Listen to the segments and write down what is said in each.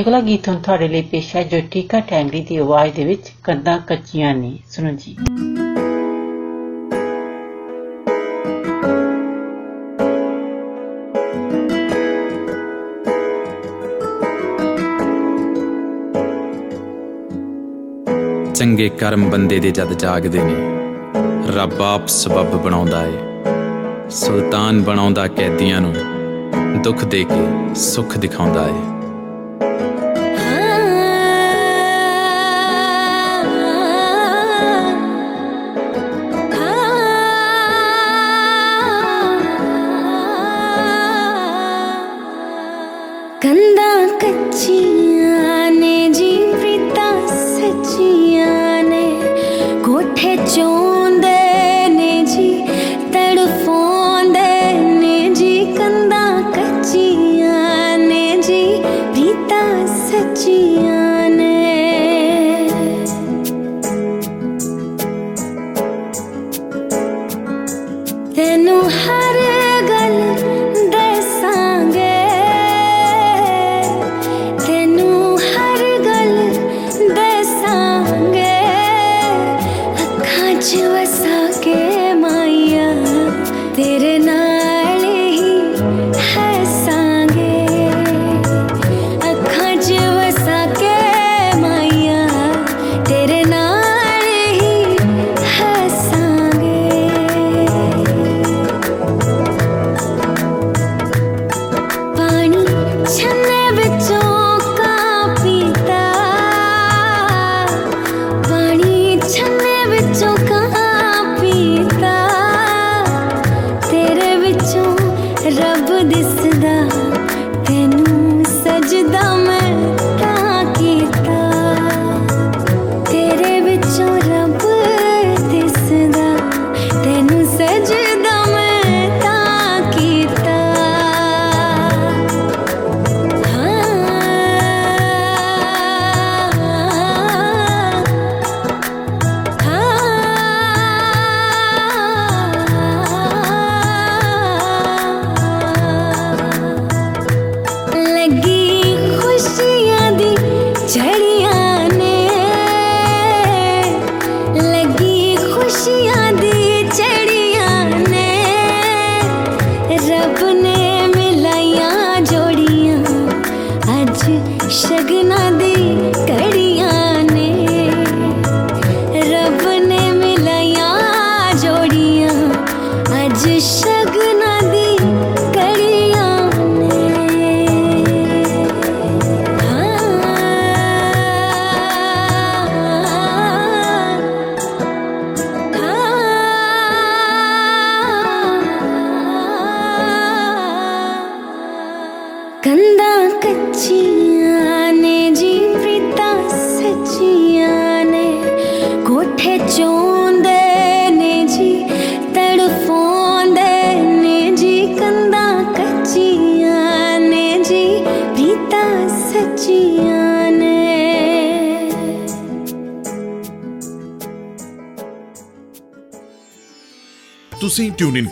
ਅਗਲਾ ਗੀਤ ਹੁਣ ਤੁਹਾਡੇ ਲਈ ਪੇਸ਼ ਹੈ, ਜੋ ਟੀਕਾ ਟੈਂਗੜੀ ਦੀ ਆਵਾਜ਼ ਦੇ ਵਿੱਚ ਕੰਦਾਂ ਕੱਚੀਆਂ ਨੇ। ਸੁਣੋ ਜੀ। ਚੰਗੇ ਕਰਮ ਬੰਦੇ ਦੇ ਜਦ ਜਾਗਦੇ ਨੇ, ਰੱਬ ਆਪ ਸਬਬ ਬਣਾਉਂਦਾ ਏ। ਸੁਲਤਾਨ ਬਣਾਉਂਦਾ ਕੈਦੀਆਂ ਨੂੰ, ਦੁੱਖ ਦੇ ਕੇ ਸੁੱਖ ਦਿਖਾਉਂਦਾ ਏ।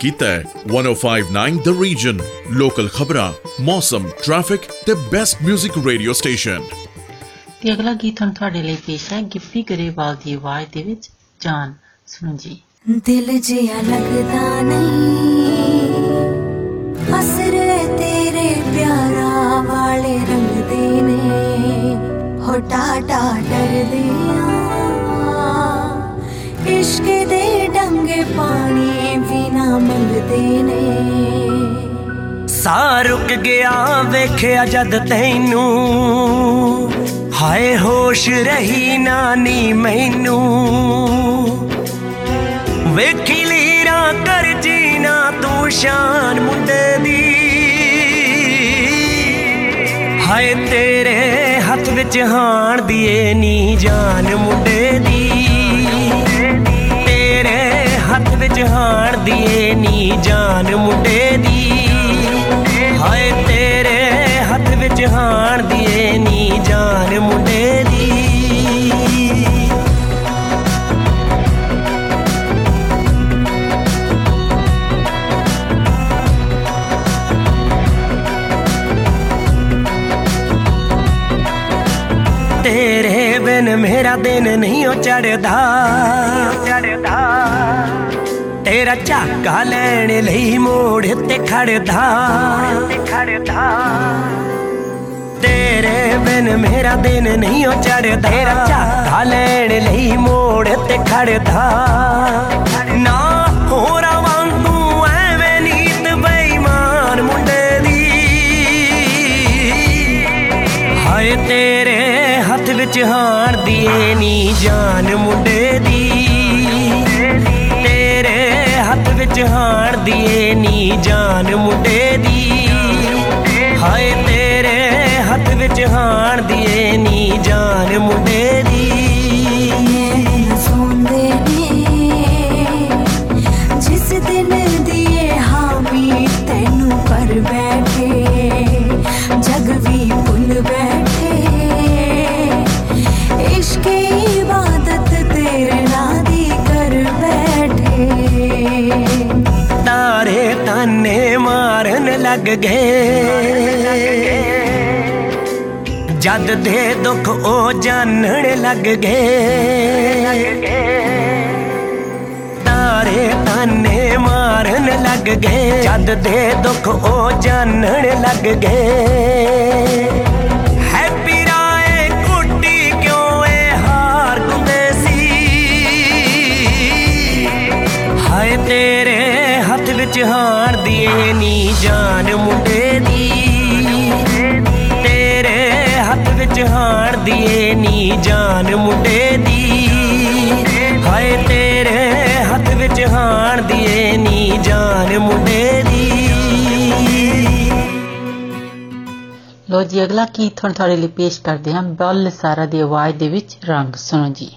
ਤੁਸੀਂ ਟਿਊਨ ਇਨ ਕੀਤਾ ਹੈ 1059 ਦ ਰੀਜਨ ਲੋਕਲ ਖਬਰਾਂ ਮੌਸਮ ਟ੍ਰੈਫਿਕ ਤੇ ਬੈਸਟ 뮤직 ਰੇਡੀਓ ਸਟੇਸ਼ਨ ਤੇ ਅਗਲਾ ਗੀਤ ਹੁਣ ਤੁਹਾਡੇ ਲਈ ਪੇਸ਼ ਹੈ ਗਿੱਪੀ ਗਰੇਵਾਲ ਦੀ ਆਵਾਜ਼ ਦੇ ਵਿੱਚ ਜਾਨ ਸੁਣੋ ਜੀ ਦਿਲ ਜਿਆ ਲੱਗਦਾ ਨਹੀਂ ਅਸਰੇ ਤੇਰੇ ਪਿਆਰਾ ਵਾਲੇ ਰੰਗ ਦੇ ਨੇ ਹੋ ਟਾਟਾ ਡਰਦੇ ਆ ਇਸ਼ਕ ਦੇ ਡੰਗੇ ਪਾਣੀ ਵੀ ਨਾ ਮੰਗਦੇ ਨੇ। ਸਾਹ ਰੁਕ ਗਿਆ, ਵੇਖਿਆ ਜਦ ਤੈਨੂੰ। ਹਾਏ, ਹੋਸ਼ ਰਹੀ ਨਾ ਨੀ ਮੈਨੂੰ। ਵੇਖੀ ਲੀਰਾਂ ਕਰ ਜੀਨਾ ਤੂੰ ਸ਼ਾਨ ਮੁੰਡੇ ਦੀ। ਹਾਏ, ਤੇਰੇ ਹੱਥ ਵਿੱਚ ਹਾਣ ਦੀਏ ਨੀ ਜਾਨ ਮੁੰਡੇ ਦੀ। ਤੇਰੇ ਹੱਥ ਵਿੱਚ ਹਾਣ ਦੀਏ ਨੀ ਜਾਨ ਮੁੰਡੇ ਦੀ। ਹਾਏ ਤੇਰੇ ਹੱਥ ਵਿੱਚ ਹਾਣ ਦੀਏ ਨੀ ਜਾਨ ਮੁੰਡੇ ਦੀ। ਤੇਰੇ ਬਿਨ ਮੇਰਾ ਦਿਨ ਨਹੀਂ ਉਹ ਚੜਦਾ ਚੜਦਾ ਤੇਰਾ ਝਾਕਾ ਲੈਣ ਲਈ ਮੋੜ ਤੇ ਖੜਦਾ। ਤੇ ਖੜਦਾ ਤੇਰੇ ਬਿਨ ਮੇਰਾ ਦਿਨ ਨਹੀਂ ਉਹ ਚੜਦਾ। ਤੇਰਾ ਝਾਕਾ ਲੈਣ ਲਈ ਮੋੜ ਤੇ ਖੜਦਾ। ਨਾ ਹੋਰਾਂ ਵਾਂਗੂ ਐਵੇਂ ਨੀਤ ਬੇਈਮਾਨ ਮੁੰਡੇ ਦੀ। ਹਾਏ ਤੇਰੇ ਹੱਥ ਵਿੱਚ ਹਾਰ ਦੀਏ ਨੀ ਜਾਨ ਮੁੰਡੇ ਦੀ। ਹੱਥ ਵਿੱਚ ਹਾਰ ਦੀਏ ਨੀ ਜਾਨ ਮੁੰਡੇ ਦੀ। ਲੱਗ ਗਏ। ਜਦ ਦੇ ਦੁੱਖ ਉਹ ਜਾਣਨ ਲੱਗ ਗਏ। ਤਾਰੇ ਤਾਨੇ ਮਾਰਨ ਲੱਗ ਗਏ। ਜਦ ਦੇ ਦੁੱਖ ਉਹ ਜਾਣਨ ਲੱਗ ਗਏ। ਹੈਪੀ ਰਾਏ ਕੁੱਟੀ ਕਿਉਂ ਇਹ ਹਾਰ ਗੁੰਦੇ ਸੀ? ਹਾਏ ਤੇਰੇ ਹੱਥ ਵਿੱਚ ਹਾਰ ਦੀਏ ਜਾਨ ਮੁੰਡੇ ਦੀ। ਤੇਰੇ ਹੱਥ ਵਿੱਚ ਹਾਰ ਦੀਏ ਨੀ ਜਾਨ ਮੁੰਡੇ ਦੀ। ਹਾਏ ਤੇਰੇ ਹੱਥ ਵਿੱਚ ਹਾਰ ਦੀਏ ਨੀ ਜਾਨ ਮੁੰਡੇ ਦੀ। ਲੋ ਜੀ, ਅਗਲਾ ਗੀਤ ਹੁਣ ਤੁਹਾਡੇ ਲਈ ਪੇਸ਼ ਕਰਦੇ ਹਾਂ। ਬੱਲ ਸਾਰਾ ਦੀ ਆਵਾਜ਼ ਦੇ ਵਿੱਚ ਰੰਗ ਸੁਣੋ ਜੀ।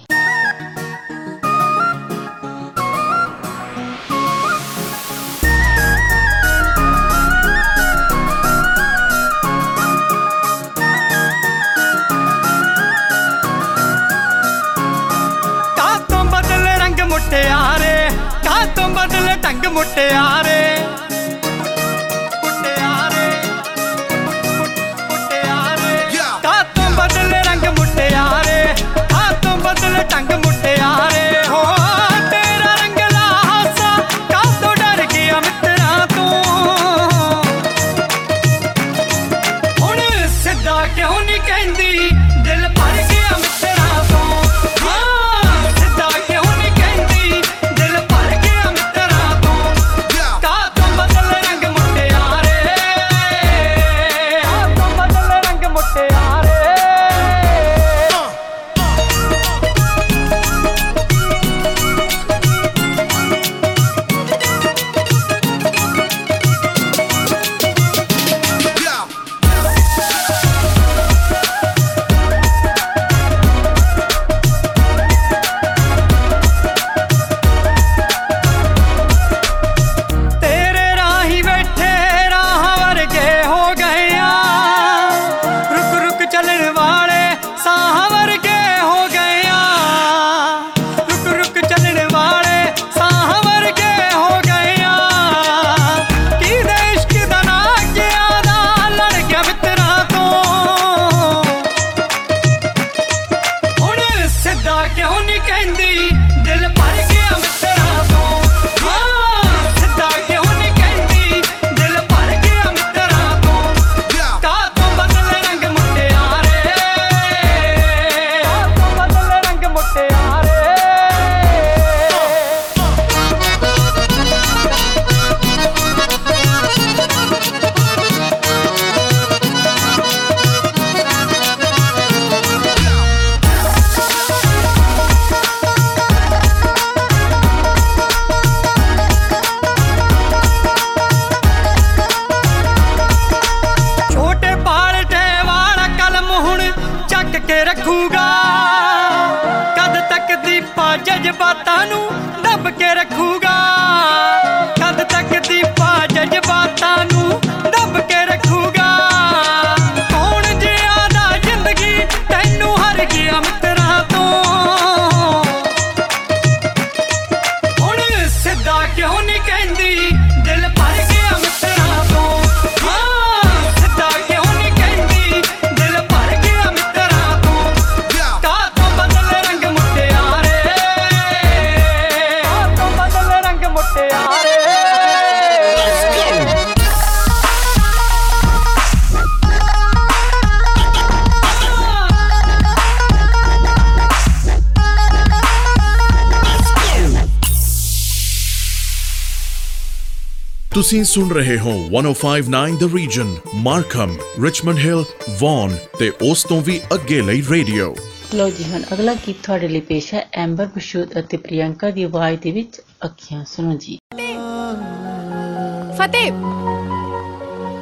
ਤੁਸੀਂ ਸੁਣ ਰਹੇ ਹੋ 1059 the region Markham Richmond Hill Vaughan ਤੇ ਉਸ ਤੋਂ ਵੀ ਅੱਗੇ ਲਈ ਰੇਡੀਓ। ਲਓ ਜੀ ਹੁਣ ਅਗਲਾ ਗੀਤ ਤੁਹਾਡੇ ਲਈ ਪੇਸ਼ ਹੈ ਐਂਬਰ ਬਸ਼ੂਦ ਅਤੇ ਪ੍ਰਿਯੰਕਾ ਦੀ ਆਵਾਜ਼ ਦੇ ਵਿੱਚ ਅੱਖੀਆਂ ਸੁਣੋ ਜੀ। ਫਤਿਹ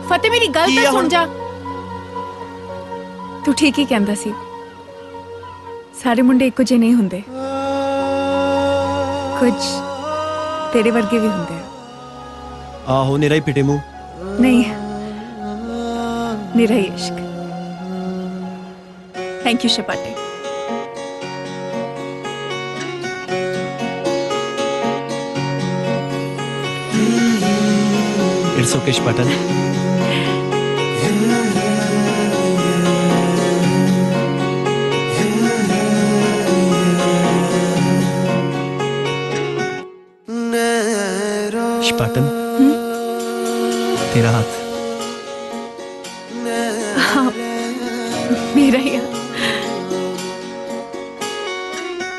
ਫਤਿਹ ਮੇਰੀ ਗੱਲ ਤਾਂ ਸੁਣ ਜਾ। ਤੂੰ ਠੀਕ ਹੀ ਕਹਿੰਦਾ ਸੀ। ਸਾਰੇ ਮੁੰਡੇ ਇੱਕੋ ਜਿਹੇ ਨਹੀਂ ਹੁੰਦੇ। ਕੁਝ ਤੇਰੇ ਵਰਗੇ ਵੀ ਹੁੰਦੇ आहो निरा ही पिटे मुँह? नहीं निरा इश्क। थैंक यू शपाटे इट्स ओके शपाटन शपाटन ਤੇਰਾ ਹੱਥ ਹਾਂ ਮੇਰਾ ਹੀ ਆ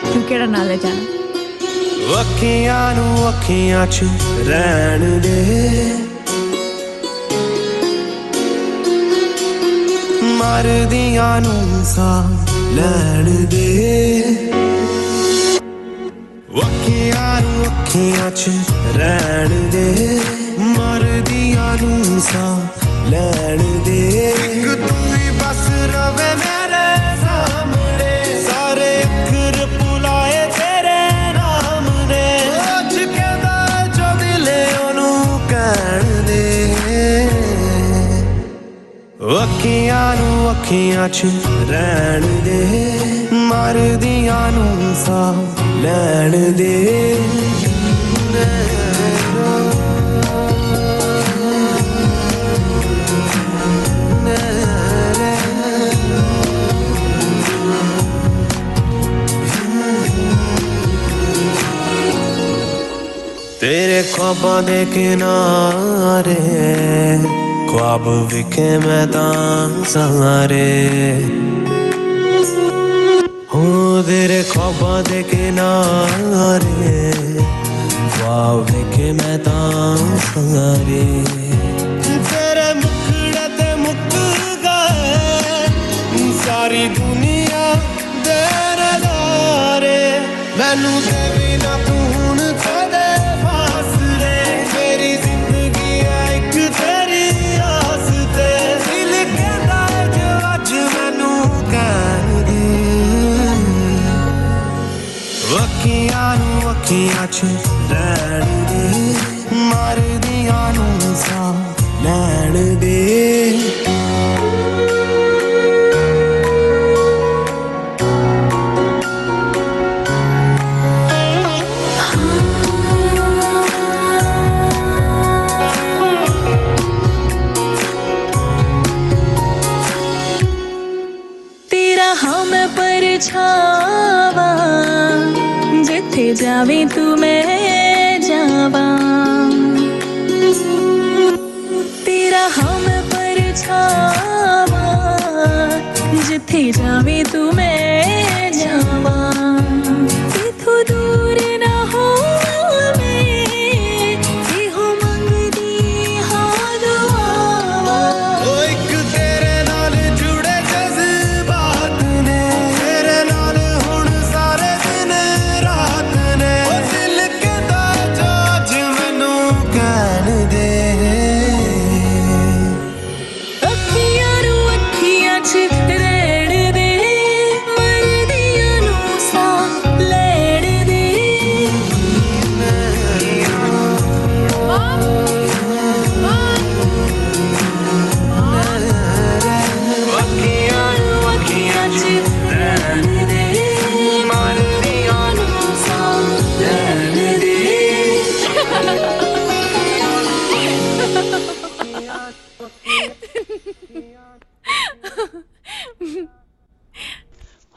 ਤੂੰ ਕਿਹੜਾ ਨਾਲ ਹੈ ਜਾਣਾ ਅੱਖੀਆਂ ਨੂੰ ਅੱਖੀਆਂ 'ਚ ਰਹਿਣ ਦੇ ਮਰਦੀਆਂ ਨੂੰ ਸਾਹ ਲੈਣ ਦੇ ਅੱਖੀਆਂ ਨੂੰ ਅੱਖੀਆਂ 'ਚ ਰਹਿਣ ਦੇ ਮਰਦੀਆਂ ਨੂੰ ਸਾਹ ਲੈਣ ਦੇ। ਇੱਕ ਤੂੰ ਹੀ ਬਸ ਰਵੇ ਮੇਰੇ ਸਾਹਮਣੇ। ਸਾਰੇ ਅੱਖਰ ਪੁਲਾਏ ਤੇਰੇ ਨਾਮ ਨੇ ਅੱਜ ਕਹਿੰਦਾ ਜੋ ਦਿਲੇ ਉਹਨੂੰ ਕਹਿਣ ਦੇ। ਅੱਖੀਆਂ ਨੂੰ ਅੱਖੀਆਂ 'ਚ ਰਹਿਣ ਦੇ। ਮਰਦੀਆਂ ਨੂੰ ਸਾਹ ਲੈਣ ਦੇ। मेरे ख्वाबा दे किनारे, ख्वाब विखे मैदान सहारे। हूँ तेरे ख्वाबा दे किनारे, ख्वाब विके मैदान सहारे। तेरे मुखड़े ते मुक गए सारी दुनिया दे नजारे मैनू देवी ना ਅੱਖੀਆਂ ਦੇ ਮਰਦੀਆਂ ਨੂੰ ਸਾਹ ਲੈਣ ਦੇ। जावे तू मैं जावा। तेरा हम पर छावा। जिथे जावे तू मैं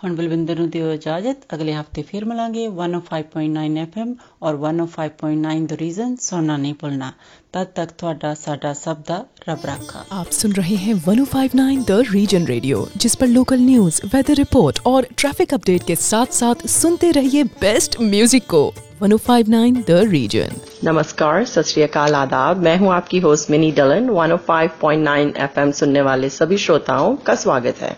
हम ਬਲਵਿੰਦਰ ਨੂੰ इजाज़त। अगले हफ़्ते फिर ਫੇਰ ਮਿਲਾਂਗੇ 105.9 FM ਔਰ 105.9 ਦ ਰੀਜ਼ਨ ਸੁਣਨਾ ਨਹੀਂ ਭੁੱਲਣਾ ਤਦ ਤੱਕ ਤੁਹਾਡਾ ਸਾਡਾ ਸਭ ਦਾ ਰੱਬ ਰਾਖਾ ਆਪ ਸੁਣ हैं 105.9 द रीजन रेडियो जिस पर लोकल न्यूज़ वेदर रिपोर्ट और ट्रैफ़िक अपडेट के साथ साथ सुनते रहिए बेस्ट म्यूज़िक को। 105.9 द रीजन नमस्कार सत आदाब। मैं हूँ आपकी होस्ट मिनी डलन। 105.9 एफएम सुनने वाले सभी श्रोताओं का स्वागत है।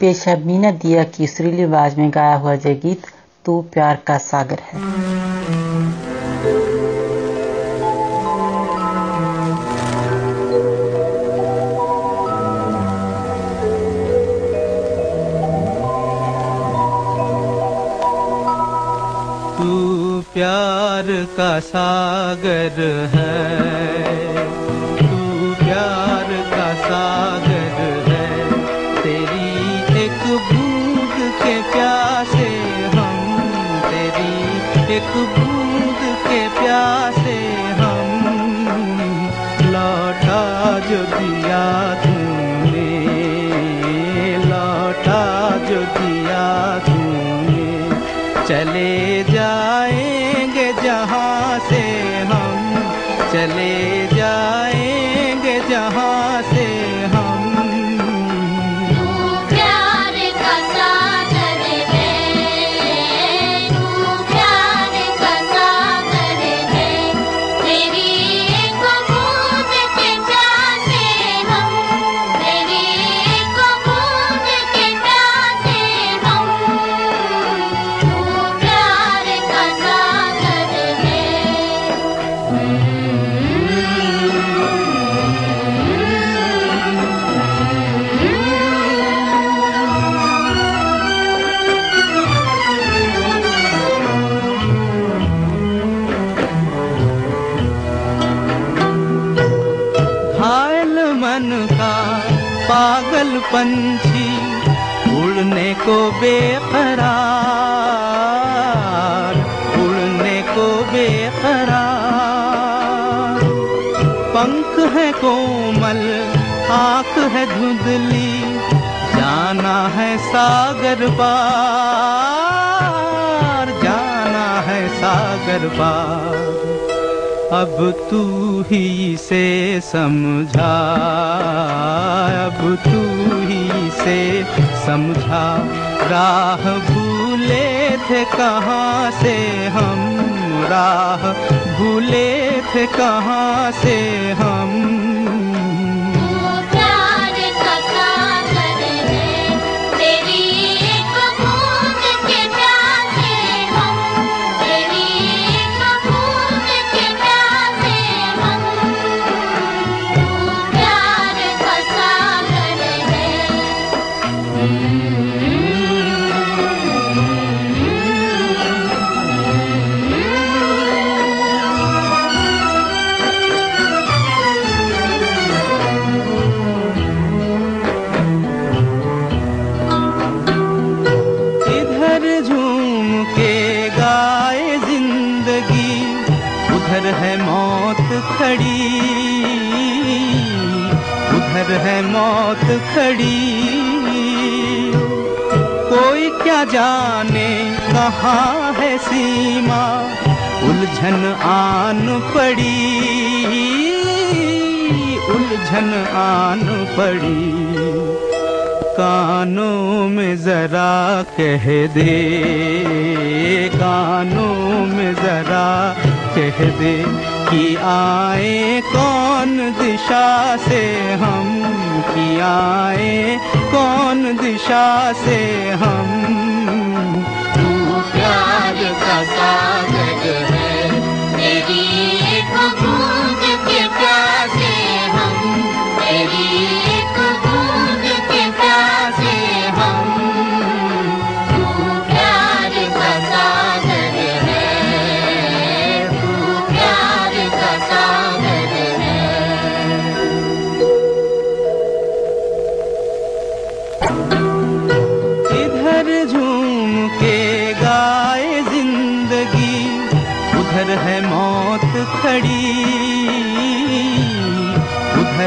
पेश है मीना दिया की सुरीली आवाज़ में गाया हुआ जय गीत, तू प्यार का सागर है। प्यार का सागर है। goodbye. जाने कहाँ है सीमा? उलझन आन पड़ी, उलझन आन पड़ी। कानों में जरा कह दे, कानों में जरा कह दे कि आए कौन दिशा से हम, कि आए कौन दिशा से हम। का सागर है। मेरी एक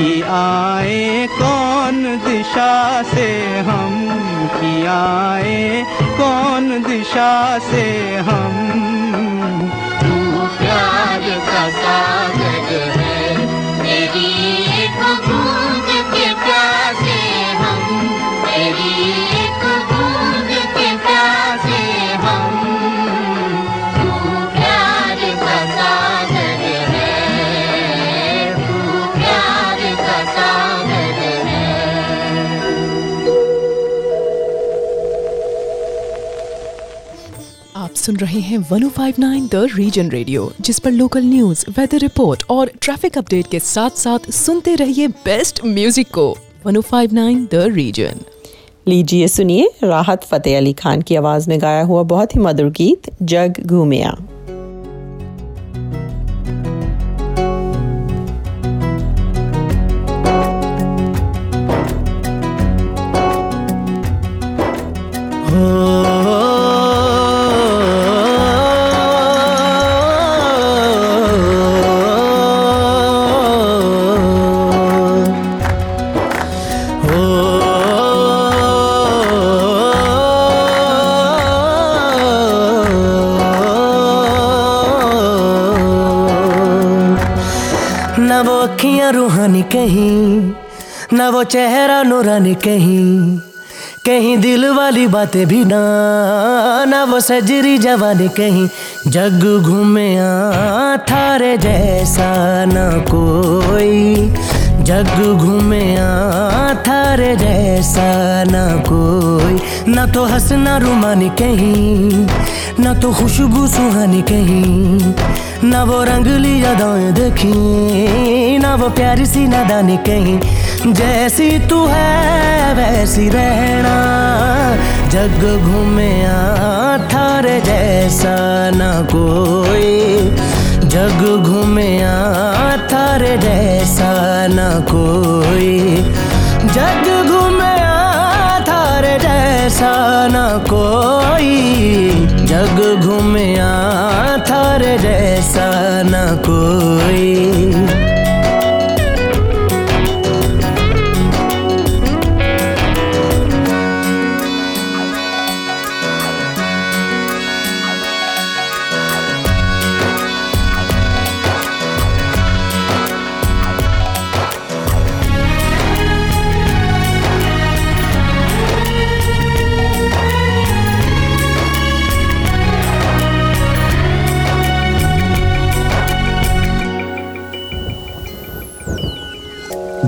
कि आए, कौन दिशा से हम कि आए, कौन दिशा से हम? प्यार का सागर है, मेरी एक सुन रहे हैं 1059 द रीजन रेडियो जिस पर लोकल न्यूज़ वेदर रिपोर्ट और ट्रैफ़िक अपडेट के साथ साथ सुनते रहिए बेस्ट म्यूज़िक को। 1059 द रीजन लीजिए सुनिए राहत फतेह अली खान की आवाज़ में गाया हुआ बहुत ही मधुर गीत, जग घूमिया। कहीं, न वो चेहरा नूरानी कहीं कहीं दिल वाली बातें भी ना ना वो सजरी जवानी कहीं, जग घूमे थारे जैसा न कोई, जग घूमे थारे जैसा न कोई, ना तो हंसना रुमानी कहीं ना तो खुशबू सुहानी कहीं, ना वो रंगली यादाएँ देखी, ना वो प्यारी सी नादानी कहीं। जैसी तू है, वैसी रहना, जग घूमे थारे जैसा ना कोई। जग घूमे थारे जैसा ना कोई। जग घूमे थारे जैसा ना कोई। जग घूमया थार जैसा ना कोई।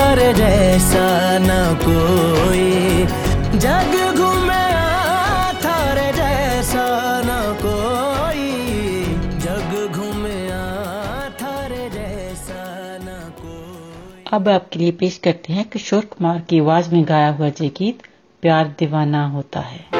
थारे जैसा न कोई। जग घूमया थारे जैसा न कोई। जग घूमया थारे जैसा न कोई। अब आपके लिए पेश करते हैं किशोर कुमार की आवाज़ में गाया हुआ जय गीत, प्यार दीवाना होता है।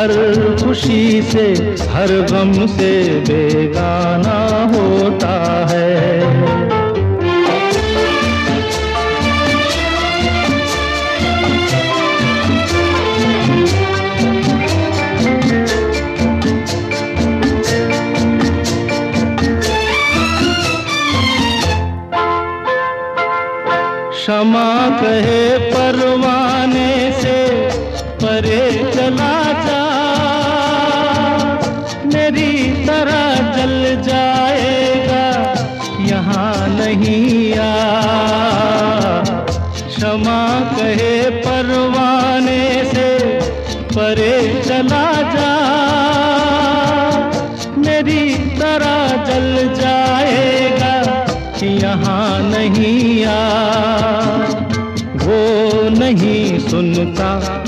हर खुशी से हर गम से बेगाना होता है। क्षमा कहे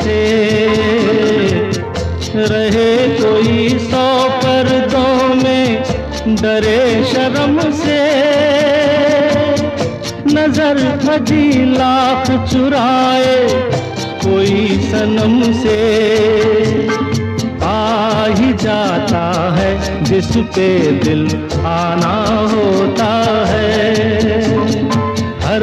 से रहे कोई सौ पर्दों में, डरे शर्म से। नज़र हजी लाख चुराए कोई सनम से। आ ही जाता है जिस पे दिल आना होता है। हर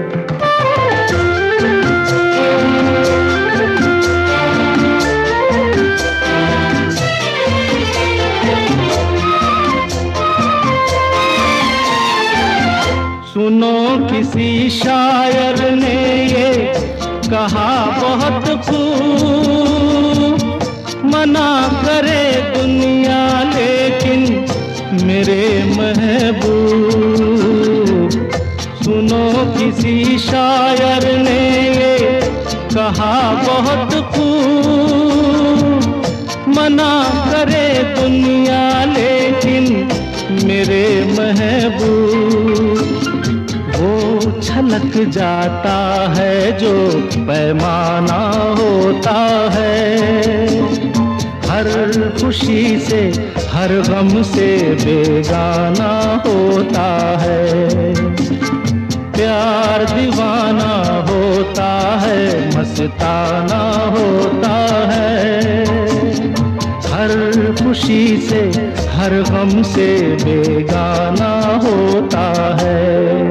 किसी शायर ने ये कहा, बहुत खूब मना करे दुनिया, लेकिन मेरे महबूब, सुनो किसी शायर ने ये कहा, बहुत खूब मना करे दुनिया, लेकिन मेरे महबूब छलक जाता है, जो पैमाना होता है। हर खुशी से, हर गम से बेगाना होता है। प्यार दीवाना होता है, मस्ताना होता है। हर खुशी से, हर गम से बेगाना होता है।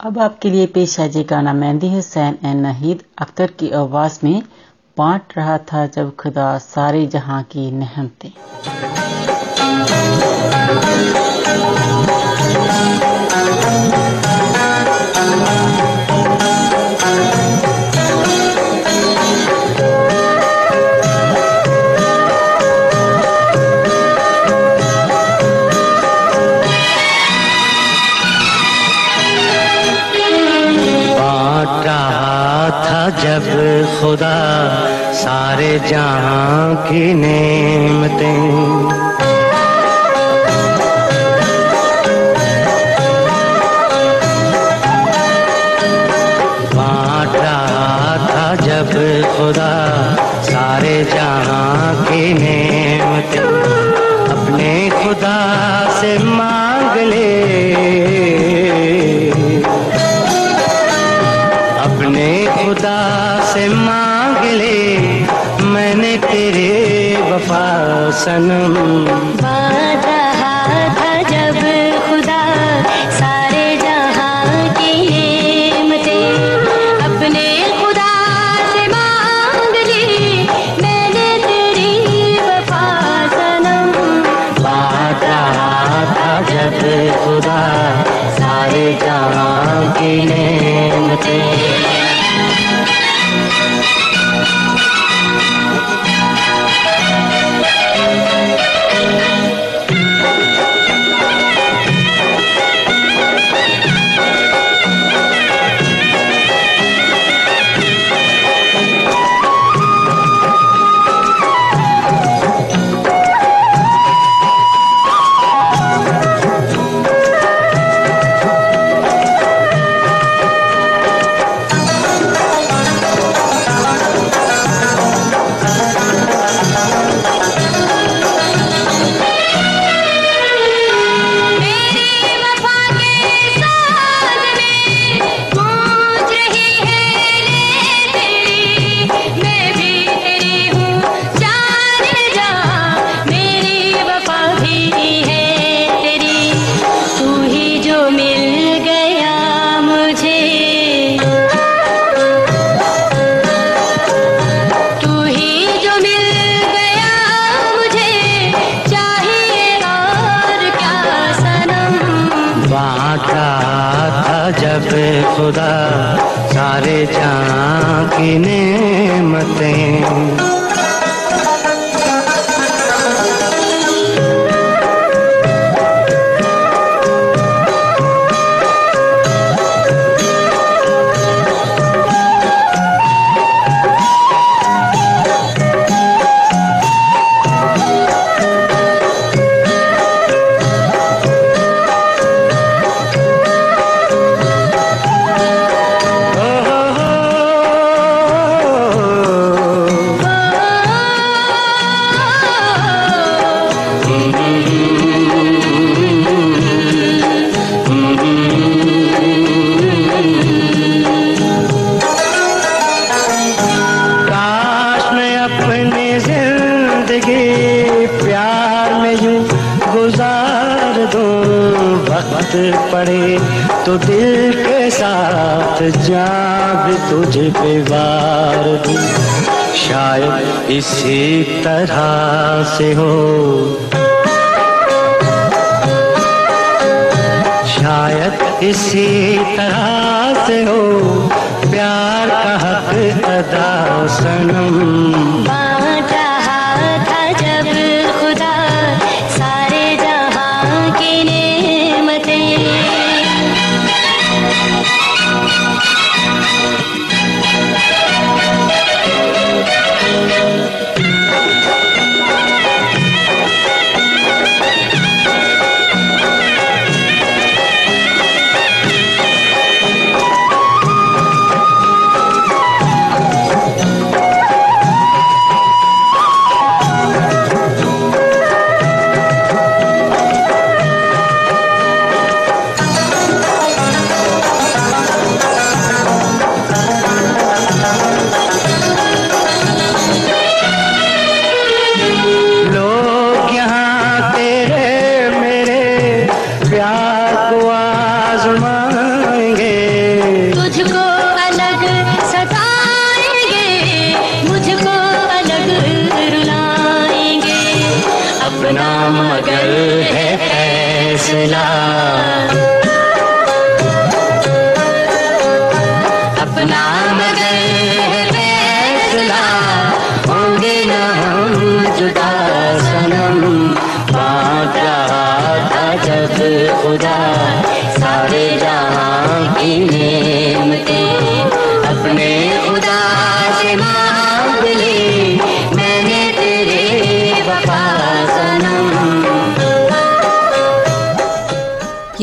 अब आपके लिए पेश है जी गाना मेहंदी हुसैन एन नहीद। अख्तर की आवाज़ में बांट रहा था जब खुदा सारे जहाँ की नहमतें सारे जहाँ की नेमतें। सनम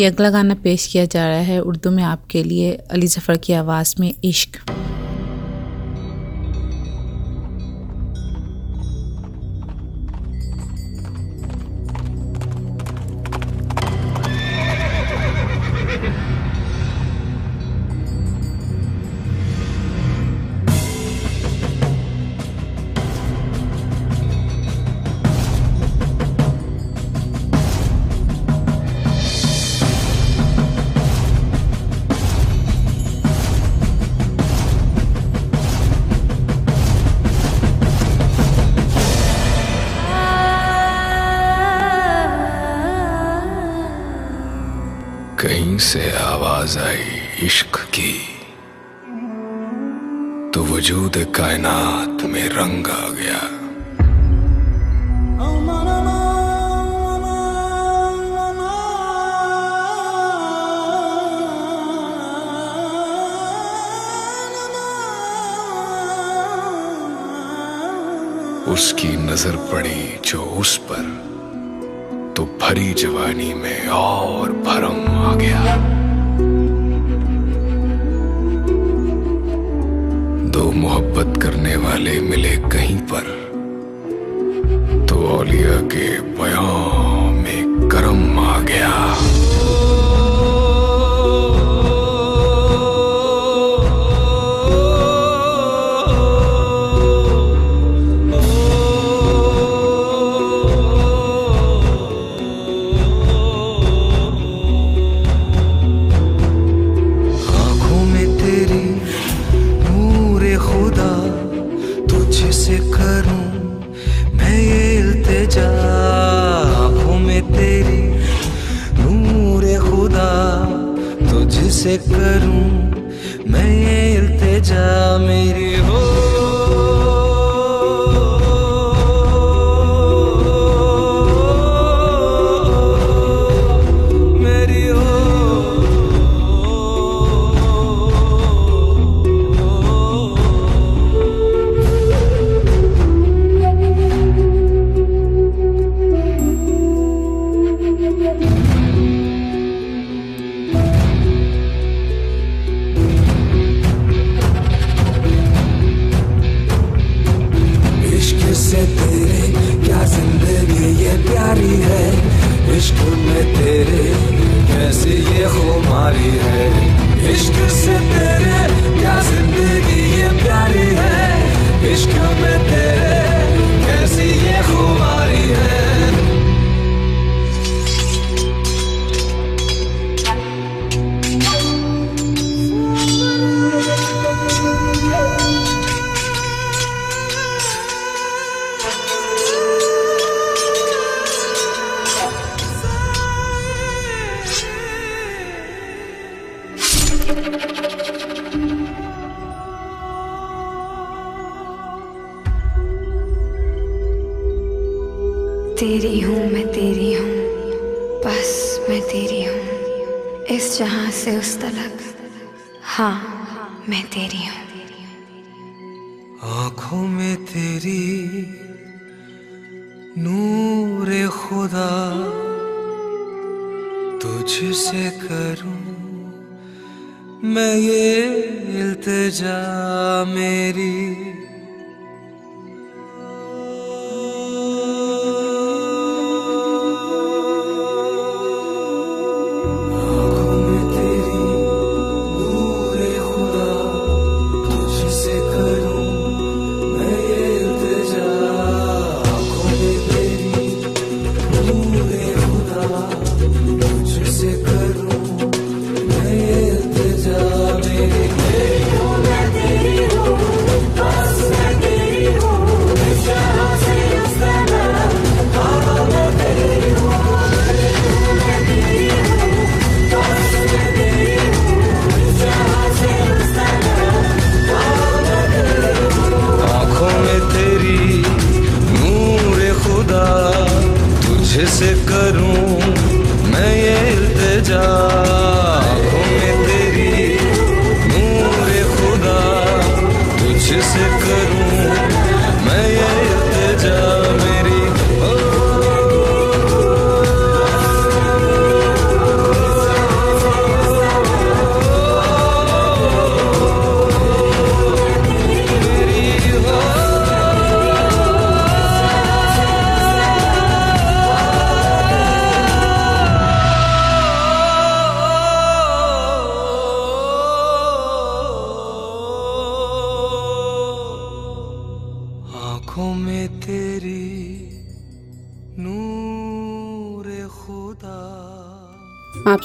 अगला गाना पेश किया जा रहा है उर्दू में आपके लिए अली जफ़र की आवाज़ में इश्क। आवाज़ आई इश्क की तो वजूद कायनात में रंग आ गया। उसकी नज़र पड़ी जो उस पर तो भरी जवानी में और भरम आ गया। दो मोहब्बत करने वाले मिले कहीं पर तो औलिया के बयान में करम आ गया।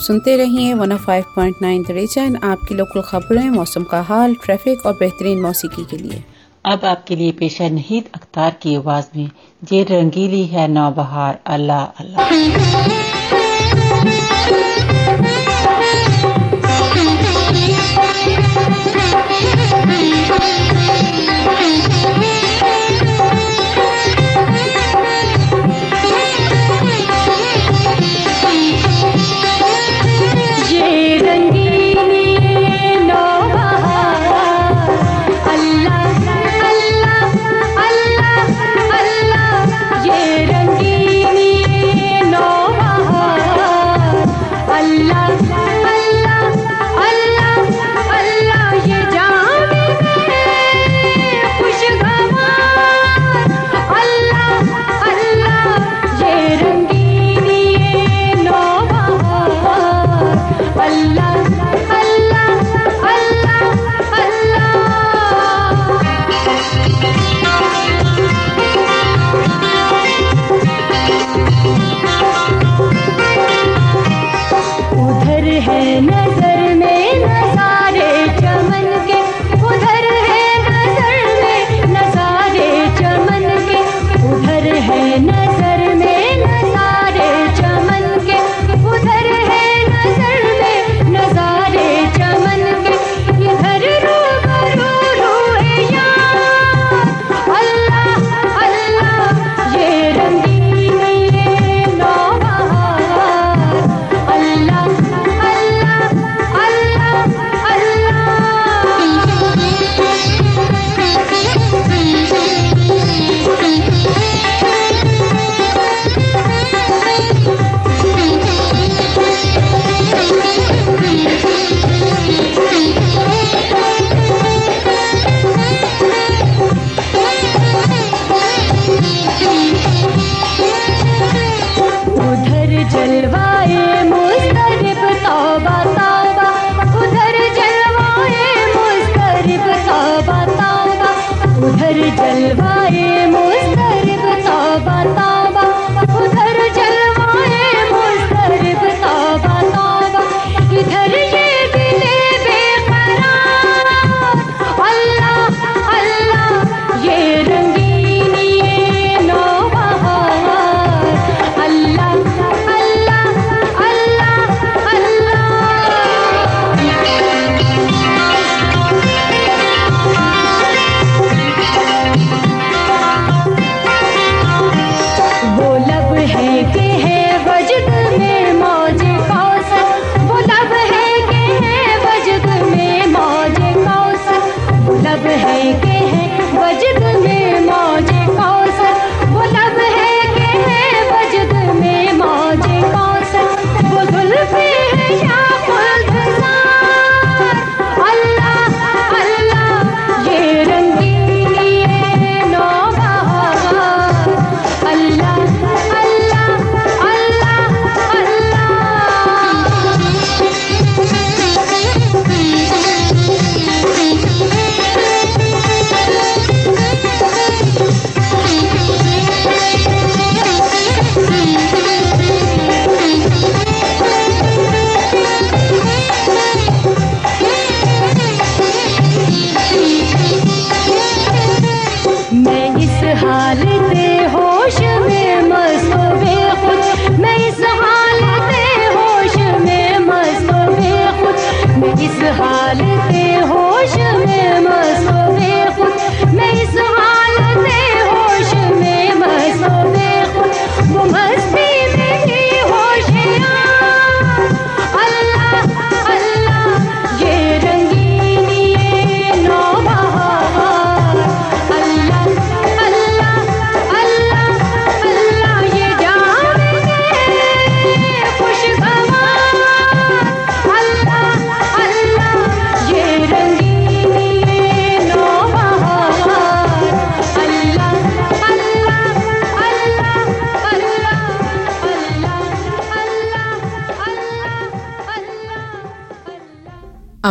सुनते रहिए 105.9 नाइन एंड आपकी लोकल खबरें, मौसम का हाल ट्रैफ़िक और बेहतरीन मौसीकी के लिए। अब आपके लिए पेश है नहीद अख्तार की आवाज़ में, ये रंगीली है नौबहार, अल्लाह अल्लाह।